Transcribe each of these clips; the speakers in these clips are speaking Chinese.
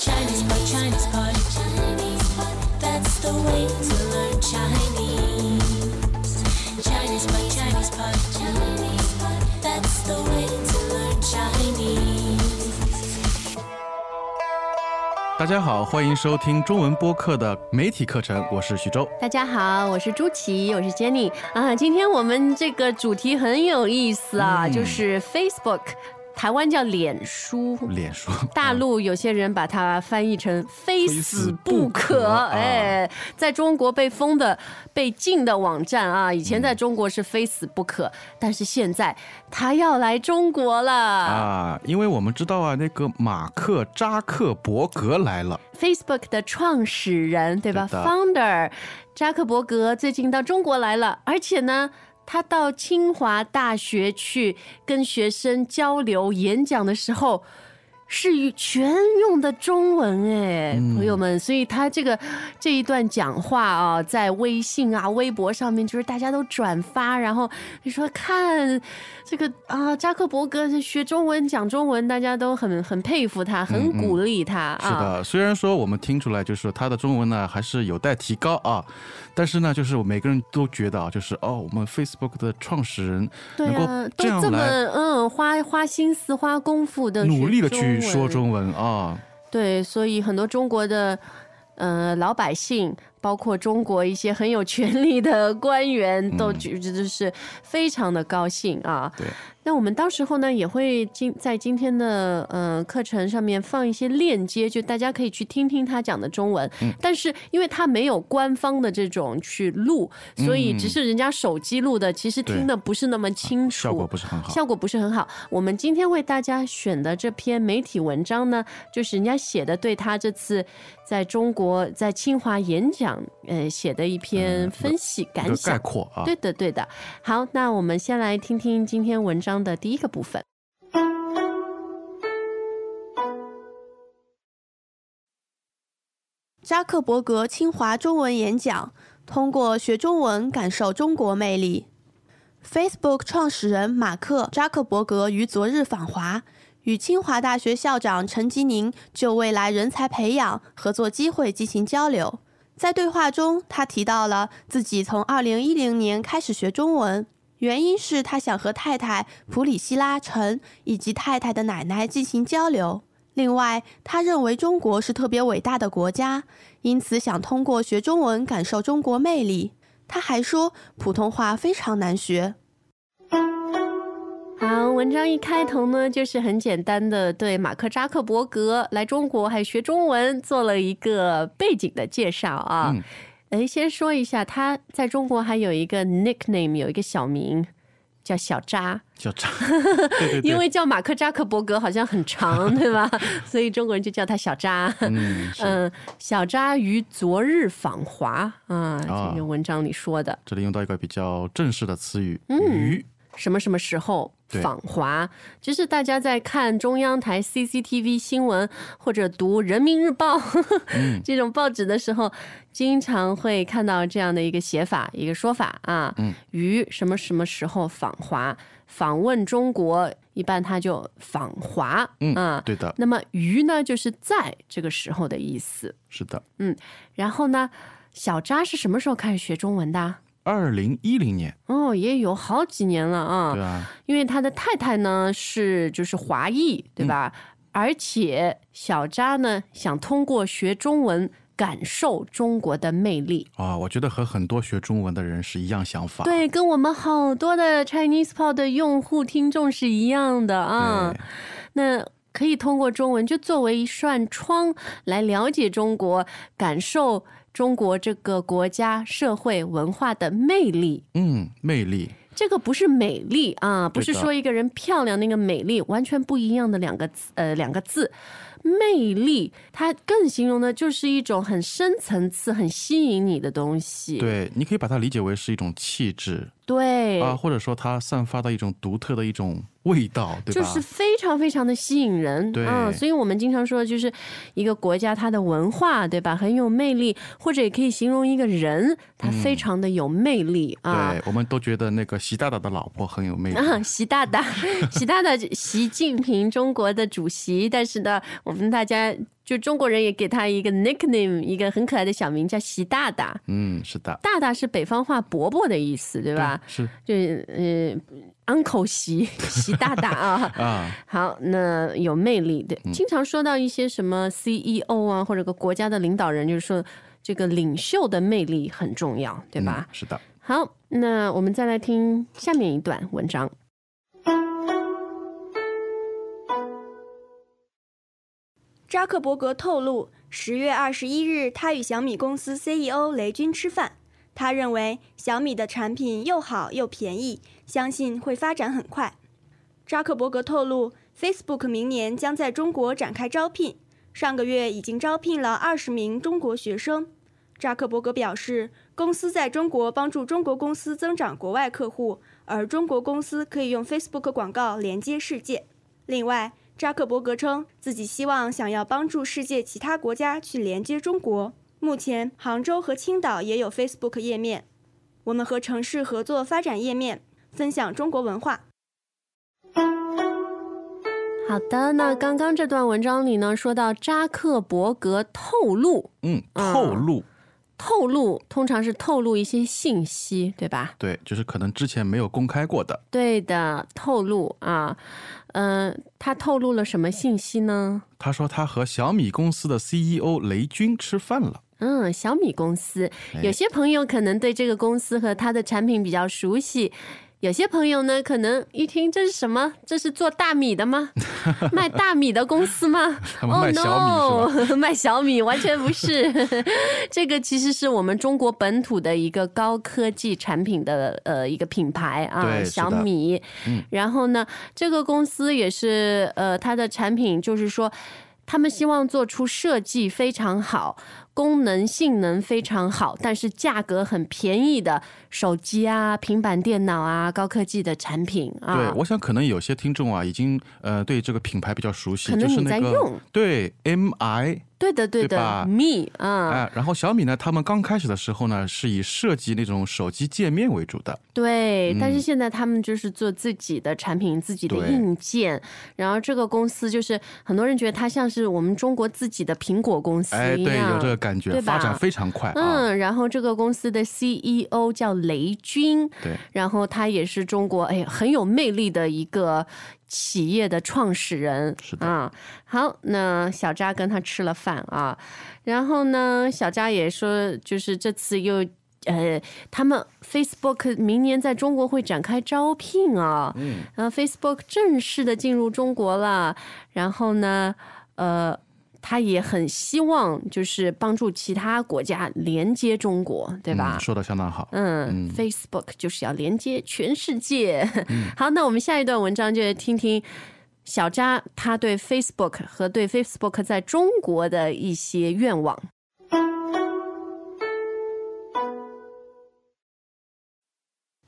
Chinese pot, Chinese pot, Chinese pot. That's the way to learn Chinese. Chinese pot, Chinese pot, Chinese pot. That's the way to learn Chinese. 大家好，欢迎收听中文播客的媒体课程，我是徐州。大家好，我是朱琪，我是 Jenny 啊。今天我们这个主题很有意思啊，嗯就是 Facebook，台湾叫脸书。脸书，大陆有些人把它翻译成“非死不可”，哎，在中国被封的、被禁的网站啊，以前在中国是非死不可，但是现在他要来中国了。啊，因为我们知道啊，那个马克扎克伯格来了，Facebook 的创始人，对吧对？Founder 扎克伯格最近到中国来了，而且呢，他到清华大学去跟学生交流演讲的时候。是全用的中文哎，朋友们，所以他这个这一段讲话啊，在微信啊、微博上面，就是大家都转发，然后你说看这个啊，扎克伯格学中文讲中文，大家都很很佩服他，很鼓励他啊。是的，虽然说我们听出来就是他的中文呢还是有待提高啊，但是呢，就是每个人都觉得啊，就是哦，我们 Facebook 的创始人能够，这样都这么来嗯花花心思、花功夫的努力的学去说中文啊，对，所以很多中国的呃老百姓，包括中国一些很有权力的官员，都觉得是非常的高兴啊。对，那我们到时候呢，也会今在今天的呃课程上面放一些链接，就大家可以去听听他讲的中文。嗯但是因为他没有官方的这种去录，所以只是人家手机录的，其实听的不是那么清楚，效果不是很好。效果不是很好。我们今天为大家选的这篇媒体文章呢，就是人家写的对他这次在中国在清华演讲，呃，写的一篇分析感想。概括啊，对的，对的。好，那我们先来听听今天文章的第一个部分。扎克伯格清华中文演讲，通过学中文感受中国魅力。Facebook 创始人马克·扎克伯格于昨日访华，与清华大学校长陈吉宁就未来人才培养、合作机会进行交流。在对话中，他提到了自己从2010年开始学中文，原因是他想和太太普里希拉·陈以及太太的奶奶进行交流。另外，他认为中国是特别伟大的国家，因此想通过学中文感受中国魅力。他还说，普通话非常难学。好，文章一开头呢，就是很简单的对马克扎克伯格来中国还学中文做了一个背景的介绍啊。嗯哎、先说一下，他在中国还有一个 nickname，有一个小名叫小扎，叫扎，对对对，因为叫马克扎克伯格好像很长，对吧？所以中国人就叫他小扎。嗯，嗯，小扎于昨日访华啊，啊这个文章里说的。这里用到一个比较正式的词语，嗯鱼，什么什么时候访华？就是大家在看中央台 CCTV 新闻或者读人民日报嗯 这种报纸的时候，经常会看到这样的一个写法、一个说法啊。嗯，于什么什么时候访华？访问中国，一般他就访华嗯啊。对的，那么于呢，就是在这个时候的意思。是的。嗯然后呢，小扎是什么时候开始学中文的啊？二零一零年，哦，也有好几年了啊。对啊，因为他的太太呢是就是华裔，对吧？嗯而且小扎呢想通过学中文感受中国的魅力。啊，我觉得和很多学中文的人是一样想法。对，跟我们好多的 Chinese Pod 的用户听众是一样的啊。那可以通过中文就作为一扇窗来了解中国，感受中国这个国家社会文化的魅力。嗯，魅力，这个不是美丽啊，不是说一个人漂亮那个美丽，完全不一样的两个字，呃，两个字。魅力，它更形容的就是一种很深层次、很吸引你的东西。对，你可以把它理解为是一种气质对啊，或者说它散发的一种独特的一种味道，对吧？就是非常非常的吸引人，对啊，所以我们经常说，就是一个国家它的文化，对吧，很有魅力，或者也可以形容一个人，他非常的有魅力、啊。对，我们都觉得那个习大大的老婆很有魅力。啊，习大大，习大大，习近平中国的主席，但是呢，我们们大家就中国人也给他一个 nickname，一个很可爱的小名叫习大大。嗯，是的，大大是北方话伯伯的意思，对吧？是就呃，uncle 习 习大大啊。啊，好，那有魅力的，经常说到一些什么 CEO 啊，或者个国家的领导人，就是说这个领袖的魅力很重要，对吧？嗯是的，好，那我们再来听下面一段文章。扎克伯格透露，十月二十一日，他与小米公司 CEO 雷军吃饭。他认为小米的产品又好又便宜，相信会发展很快。扎克伯格透露，Facebook 明年将在中国展开招聘，上个月已经招聘了二十名中国学生。扎克伯格表示，公司在中国帮助中国公司增长国外客户，而中国公司可以用 Facebook 广告连接世界。另外，扎克伯格称自己希望想要帮助世界其他国家去连接中国。目前，杭州和青岛也有 Facebook 页面。我们和城市合作发展页面，分享中国文化。好的，那刚刚这段文章里呢，说到扎克伯格透露，嗯，嗯透露，透露通常是透露一些信息，对吧？对，就是可能之前没有公开过的。对的，透露啊，嗯、他透露了什么信息呢？他说他和小米公司的 CEO 雷军吃饭了。嗯，小米公司，哎有些朋友可能对这个公司和它的产品比较熟悉，有些朋友呢，可能一听这是什么？这是做大米的吗？卖大米的公司吗？哦 no，卖小米完全不是，这个其实是我们中国本土的一个高科技产品的呃一个品牌啊，小米。嗯然后呢，这个公司也是呃，它的产品就是说。他们希望做出设计非常好、功能性能非常好，但是价格很便宜的手机啊、平板电脑啊、高科技的产品啊。对，我想可能有些听众啊，已经呃对这个品牌比较熟悉，可能你就是那个在用对 MI 对的，对的，Me 啊，哎，然后小米呢，他们刚开始的时候呢，是以设计那种手机界面为主的。对，但是嗯。现在他们就是做自己的产品、自己的硬件，然后这个公司就是很多人觉得它像是我们中国自己的苹果公司对，有样这个感觉，发展非常快啊。嗯，然后这个公司的 CEO 叫雷军，对，然后他也是中国哎很有魅力的一个企业的创始人。啊，好，那小扎跟他吃了饭啊，然后呢，小扎也说，就是这次又。呃，他们 Facebook 明年在中国会展开招聘啊，嗯，然后 Facebook 正式的进入中国了，然后呢，呃，他也很希望就是帮助其他国家连接中国，对吧？嗯说的相当好。嗯 f a c e b o o k 就是要连接全世界。好，那我们下一段文章就来听听小扎他对 Facebook 和对 Facebook 在中国的一些愿望。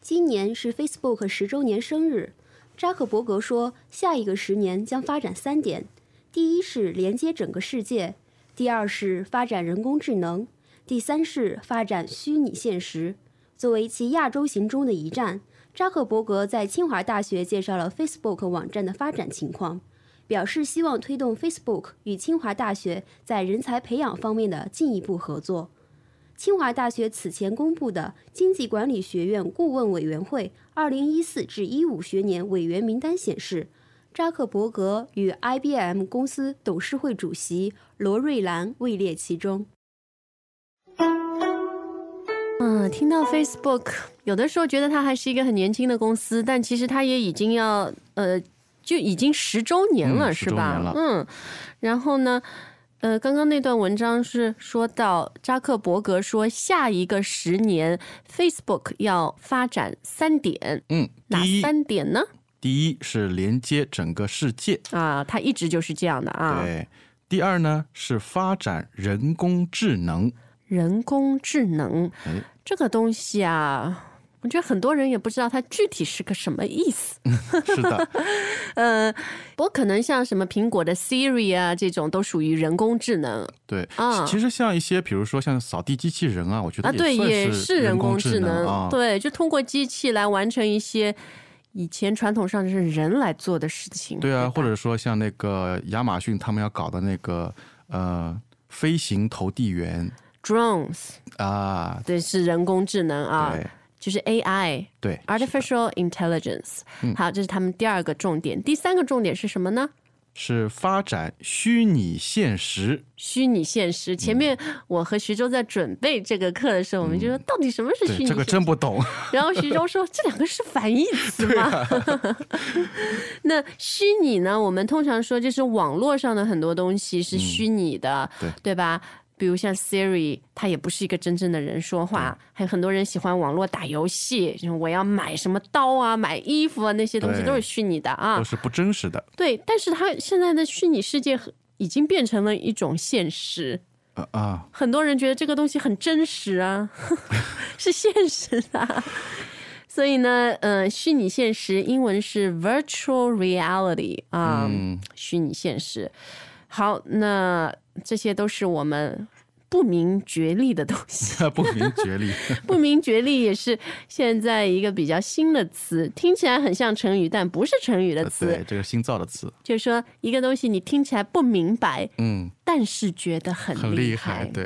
今年是 Facebook 十周年生日，扎克伯格说，下一个十年将发展三点：第一是连接整个世界；第二是发展人工智能；第三是发展虚拟现实。作为其亚洲行中的一站，扎克伯格在清华大学介绍了 Facebook 网站的发展情况，表示希望推动 Facebook 与清华大学在人才培养方面的进一步合作。清华大学此前公布的经济管理学院顾问委员会2014至15学年委员名单显示，扎克伯格与 IBM 公司董事会主席罗瑞兰位列其中。嗯，听到 Facebook，有的时候觉得它还是一个很年轻的公司，但其实它也已经要呃，就已经十周年了，嗯是吧？嗯，然后呢？呃，刚刚那段文章是说到扎克伯格说，下一个十年 Facebook 要发展三点，嗯，哪，三点呢？第一是连接整个世界，啊，它一直就是这样的啊。对。第二呢是发展人工智能，人工智能哎，这个东西啊，我觉得很多人也不知道它具体是个什么意思。是的，呃，不过可能像什么苹果的 Siri 啊这种都属于人工智能对。啊其实像一些，比如说像扫地机器人啊，我觉得啊，对，算也是人工智能啊。对，就通过机器来完成一些以前传统上是人来做的事情。对啊，吧或者说像那个亚马逊他们要搞的那个呃飞行投递员 drones，啊，对，是人工智能啊，对就是 AI。对 Artificial intelligence，、好，嗯这是他们第二个重点。第三个重点是什么呢？是发展虚拟现实。虚拟现实。前面我和徐州在准备这个课的时候，我们就说到底什么是虚拟对，这个？真不懂。然后徐州说这两个是反义词吗？那虚拟呢？我们通常说就是网络上的很多东西是虚拟的，对对吧？比如像 Siri，它也不是一个真正的人说话，还有很多人喜欢网络打游戏，就是我要买什么刀啊、买衣服啊，那些东西都是虚拟的啊都。是不真实的。对，但是它现在的虚拟世界已经变成了一种现实。啊啊，很多人觉得这个东西很真实啊，是现实的啊。所以呢，呃，虚拟现实英文是 virtual reality 啊、嗯，虚拟现实。好，那这些都是我们不明觉厉的东西。不明觉厉。不明觉厉也是现在一个比较新的词，听起来很像成语，但不是成语的词。对，这个新造的词，就是说，一个东西你听起来不明白，嗯，但是觉得很很厉厉害。对，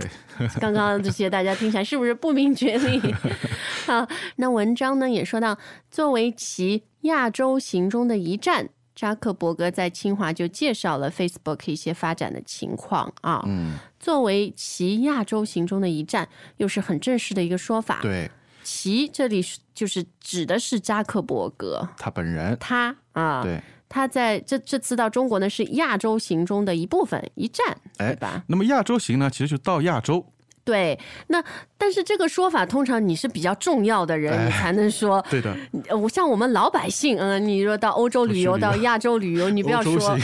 刚刚这些大家听起来是不是不明觉厉？好，那文章呢也说到，作为其亚洲行中的一站，扎克伯格在清华就介绍了 Facebook 一些发展的情况啊。嗯，作为其亚洲行中的一站，又是很正式的一个说法。，对其这里是就是指的是扎克伯格，他本人，他啊，对。他在这这次到中国呢是亚洲行中的一部分一站，对哎吧？那么亚洲行呢，其实就到亚洲。对，那但是这个说法通常你是比较重要的人，你才能说。对的，呃我像我们老百姓，嗯，你说到欧洲旅游、到亚洲旅游，你不要说行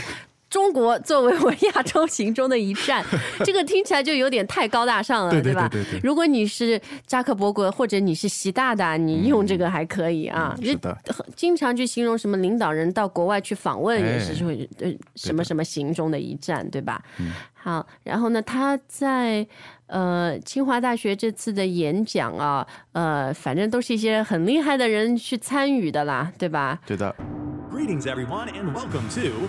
中国作为我亚洲行中的一站，这个听起来就有点太高大上了，对对吧？对对对如果你是扎克伯格或者你是习大大，你用这个还可以啊。嗯是的，经常去形容什么领导人到国外去访问，也是哎会呃什么什么行中的一站，对吧？嗯好，然后呢，他在呃清华大学这次的演讲啊，呃，反正都是一些很厉害的人去参与的啦，对吧？对的。Greetings, everyone, and welcome to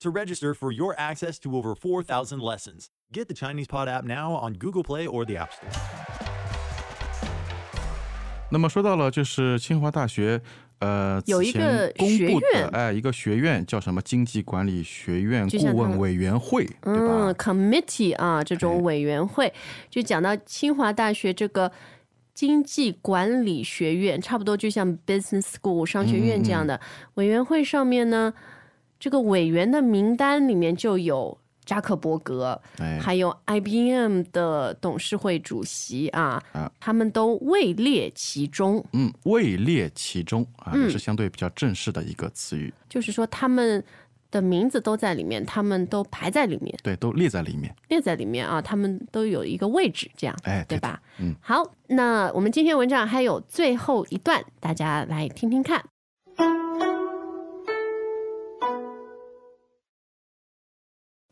to register for your access to over 4,000 lessons. Get the ChinesePod app now on Google Play or the App Store. 那么说到了，就是清华大学，呃，有一个公布学院的，哎，一个学院叫什么经济管理学院顾问委员会，对嗯？，committee 啊，这种哎委员会就讲到清华大学这个经济管理学院，差不多就像 business school 商学院这样的委员会上面呢，这个委员的名单里面就有。扎克伯格，哎还有 IBM 的董事会主席啊，啊他们都位列其中。嗯，位列其中啊，嗯也是相对比较正式的一个词语，就是说他们的名字都在里面，他们都排在里面。对，都列在里面。列在里面啊，他们都有一个位置，这样，哎对对吧？嗯，好，那我们今天文章还有最后一段，大家来听听看。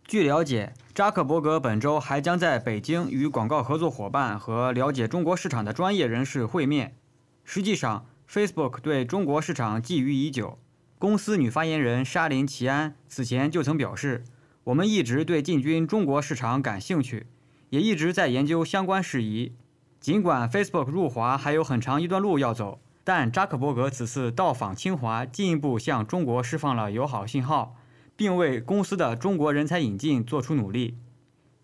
据了解，扎克伯格本周还将在北京与广告合作伙伴和了解中国市场的专业人士会面。实际上，Facebook 对中国市场觊觎已久。公司女发言人沙林齐安此前就曾表示：“我们一直对进军中国市场感兴趣，也一直在研究相关事宜。尽管 Facebook 入华还有很长一段路要走，但扎克伯格此次到访清华，进一步向中国释放了友好信号。”并为公司的中国人才引进做出努力。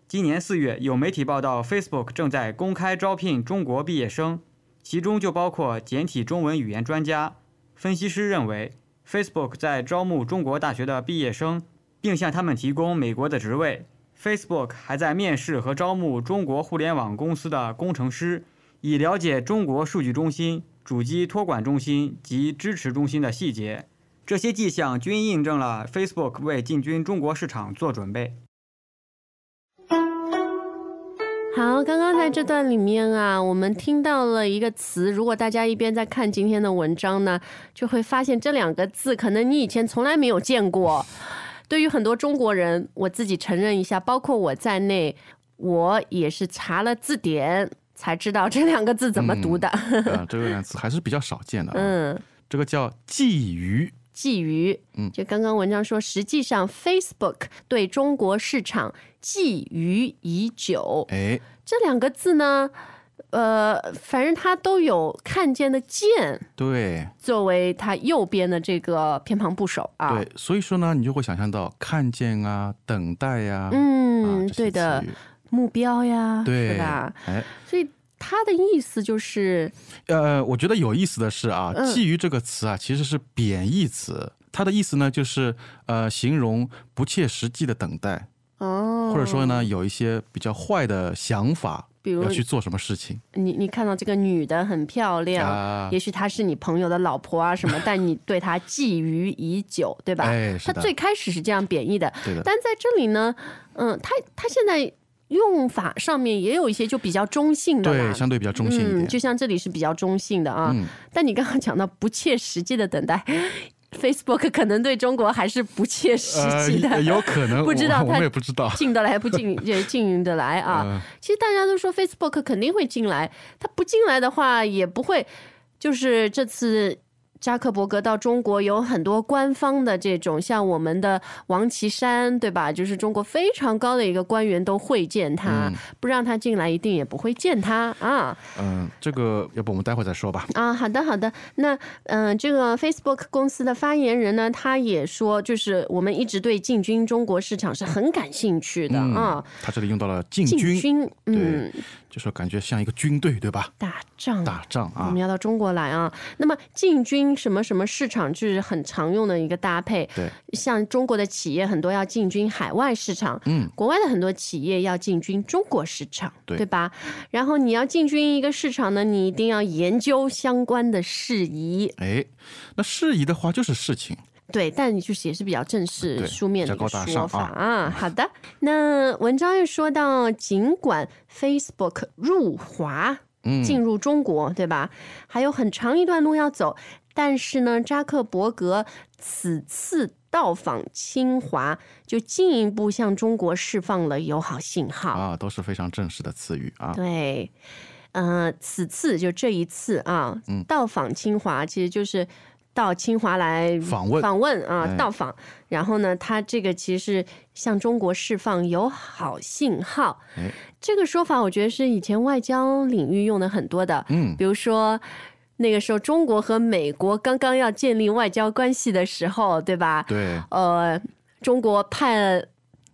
今年四月，有媒体报道，Facebook 正在公开招聘中国毕业生，其中就包括简体中文语言专家。分析师认为，Facebook 在招募中国大学的毕业生，并向他们提供美国的职位。Facebook 还在面试和招募中国互联网公司的工程师，以了解中国数据中心、主机托管中心及支持中心的细节。这些迹象均印证了 Facebook 为进军中国市场做准备。好，刚刚在这段里面啊，我们听到了一个词。如果大家一边在看今天的文章呢，就会发现这两个字可能你以前从来没有见过。对于很多中国人，我自己承认一下，包括我在内，我也是查了字典才知道这两个字怎么读的。啊，这个两个词还是比较少见的啊。嗯，这个叫觊觎，觊觎，嗯就刚刚文章说，实际上 Facebook 对中国市场觊觎已久。哎，这两个字呢，呃，反正它都有看见的见对作为它右边的这个偏旁部首啊。对，所以说呢，你就会想象到看见啊、等待呀、嗯，啊，对的，目标呀，对是吧？哎，所以它的意思就是，呃，我觉得有意思的是啊，“嗯。觊觎”这个词啊，其实是贬义词，它的意思呢就是呃，形容不切实际的等待，哦，或者说呢，有一些比较坏的想法，比如要去做什么事情。你你看到这个女的很漂亮，啊。也许她是你朋友的老婆啊什么，但你对她觊觎已久，对吧？哎是的。她最开始是这样贬义的，对的。但在这里呢，嗯，她她现在用法上面也有一些就比较中性的啦对，相对比较中性一点。嗯，就像这里是比较中性的啊。嗯但你刚刚讲到不切实际的等待。Facebook 可能对中国还是不切实际的，呃，有可能，不知道他也不知道。进得来不进，也进得来啊。嗯其实大家都说 Facebook 肯定会进来，他不进来的话也不会，就是这次。扎克伯格到中国有很多官方的这种，像我们的王岐山，对吧？就是中国非常高的一个官员都会见他，嗯不让他进来，一定也不会见他啊。嗯，这个要不我们待会儿再说吧。啊，好的好的，那嗯、呃这个 Facebook 公司的发言人呢，他也说，就是我们一直对进军中国市场是很感兴趣的嗯啊。他这里用到了进军，嗯，就是感觉像一个军队，对吧？打仗，打仗啊我们，要到中国来啊。那么进军什么什么市场，就是很常用的一个搭配。对，像中国的企业很多要进军海外市场，嗯，国外的很多企业要进军中国市场，对吧？然后你要进军一个市场呢，你一定要研究相关的事宜，哎，那事宜的话就是事情，对，但就是也是比较正式书面的一个说法啊。好的，那文章又说到，尽管 Facebook 入华，嗯，进入中国，对吧？还有很长一段路要走，但是呢，扎克伯格此次到访清华，就进一步向中国释放了友好信号。啊，都是非常正式的词语啊。对，呃，此次就这一次啊，嗯到访清华其实就是到清华来访问访问啊，哎到访。然后呢，他这个其实是向中国释放友好信号。哎这个说法，我觉得是以前外交领域用的很多的。嗯，比如说。那个时候，中国和美国刚刚要建立外交关系的时候，对吧？对呃，中国派了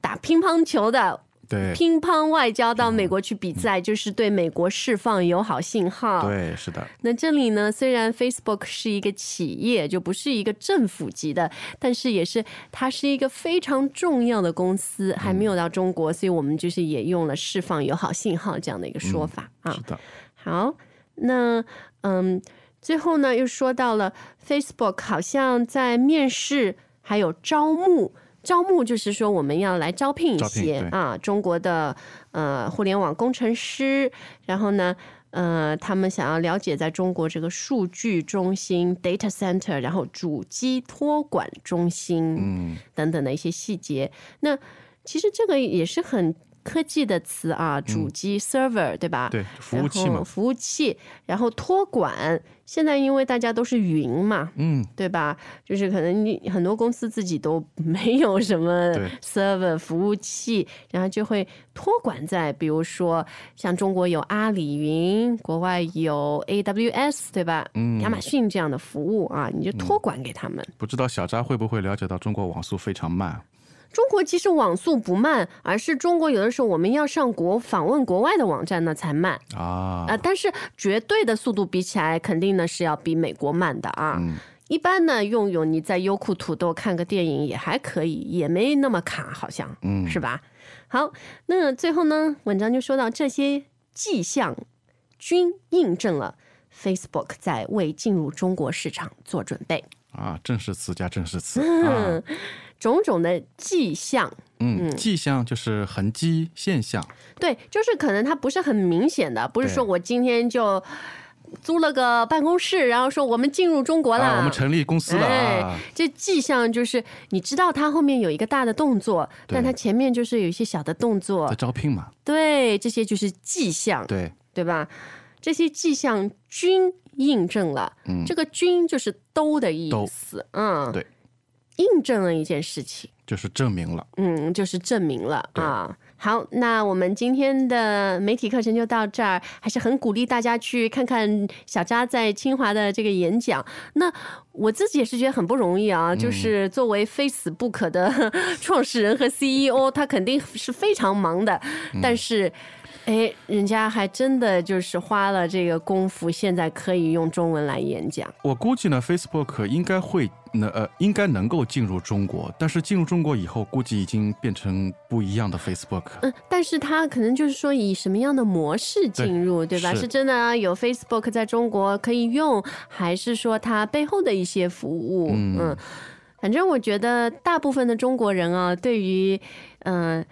打乒乓球的对乒乓外交到美国去比赛，就是对美国释放友好信号。对，是的，那这里呢，虽然 Facebook 是一个企业，就不是一个政府级的，但是也是它是一个非常重要的公司，还没有到中国，所以我们就是也用了释放友好信号这样的一个说法、啊是。的，好，那嗯，最后呢又说到了 Facebook 好像在面试还有招募。招募就是说我们要来招聘一些啊中国的呃互联网工程师，然后呢呃他们想要了解在中国这个数据中心 data center，然后主机托管中心，嗯，等等的一些细节。那其实这个也是很科技的词啊，主机 server、对吧？嗯对，服务器嘛，服务器，然后托管。现在因为大家都是云嘛，嗯，对吧？就是可能你很多公司自己都没有什么对 server 服务器，然后就会托管在，比如说像中国有阿里云，国外有 AWS，对吧？嗯亚马逊这样的服务啊，你就托管给他们。不知道小扎会不会了解到中国网速非常慢？中国其实网速不慢，而是中国有的时候我们要上国访问国外的网站呢才慢。啊。啊、，但是绝对的速度比起来，肯定呢是要比美国慢的啊。嗯。一般呢，用用你在优酷、土豆看个电影也还可以，也没那么卡，好像，嗯。是吧？好，那最后呢，文章就说到这些迹象均印证了 Facebook 在为进入中国市场做准备，啊，正式词加正式词 啊，种种的迹象。嗯，迹象就是痕迹现象，对，就是可能它不是很明显的，不是说我今天就租了个办公室，然后说我们进入中国了，啊，我们成立公司了哎啊，，这迹象就是你知道它后面有一个大的动作，但它前面就是有一些小的动作。在，招聘嘛，对，这些就是迹象，对，对吧？这些迹象均印证了，嗯。这个均就是都的意思，嗯，对，印证了一件事情。就是证明了。嗯，就是证明了啊。好，那我们今天的媒体课程就到这儿，还是很鼓励大家去看看小扎在清华的这个演讲。那我自己也是觉得很不容易啊，就是作为 Facebook 的创始人和 CEO，他肯定是非常忙的，但是。哎，人家还真的就是花了这个功夫，现在可以用中文来演讲。我估计呢，Facebook 应该会能呃，应该能够进入中国，但是进入中国以后，估计已经变成不一样的 Facebook。嗯，但是它可能就是说以什么样的模式进入，对吧？是是真的啊有 Facebook 在中国可以用，还是说它背后的一些服务？嗯反正我觉得大部分的中国人啊，对于嗯。呃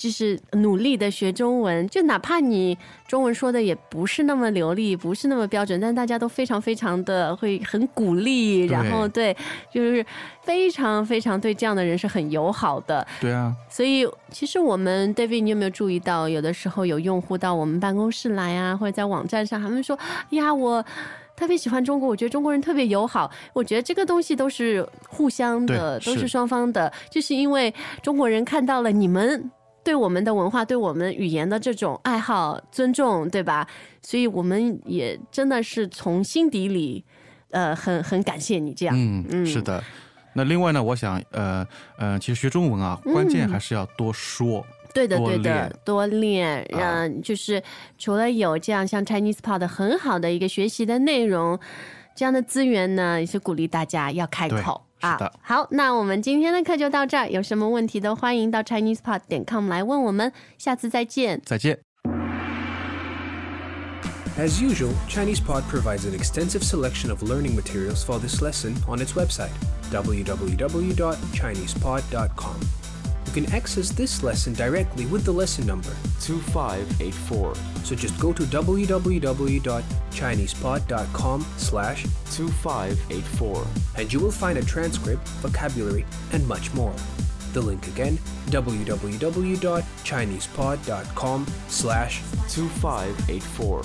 就是努力的学中文，就哪怕你中文说的也不是那么流利，不是那么标准，但大家都非常非常的会很鼓励，然后对，就是非常非常对这样的人是很友好的。对啊，所以，其实我们 David，你有没有注意到，有的时候有用户到我们办公室来啊，或者在网站上，他们说：“呀，我特别喜欢中国，我觉得中国人特别友好。”我觉得这个东西都是互相的，是都是双方的，就是因为中国人看到了你们。对我们的文化、对我们语言的这种爱好、尊重，对吧？所以我们也真的是从心底里，呃，很很感谢你这样。嗯，嗯是的。那另外呢，我想，呃呃，其实学中文啊，关键还是要多说。对的，多对的练，多练，嗯让就是除了有这样像 Chinese Pod 很好的一个学习的内容，这样的资源呢，也是鼓励大家要开口啊。好，那我们今天的课就到这儿，有什么问题都欢迎到 ChinesePod 点 com 来问我们，下次再见。再见。 As usual, ChinesePod provides an extensive selection of learning materials for this lesson on its website, www.chinesepod.com. You can access this lesson directly with the lesson number, 2584. so just go to www.chinesepod.com slash 2584. and you will find a transcript, vocabulary, and much more. The link again, www.chinesepod.com slash 2584.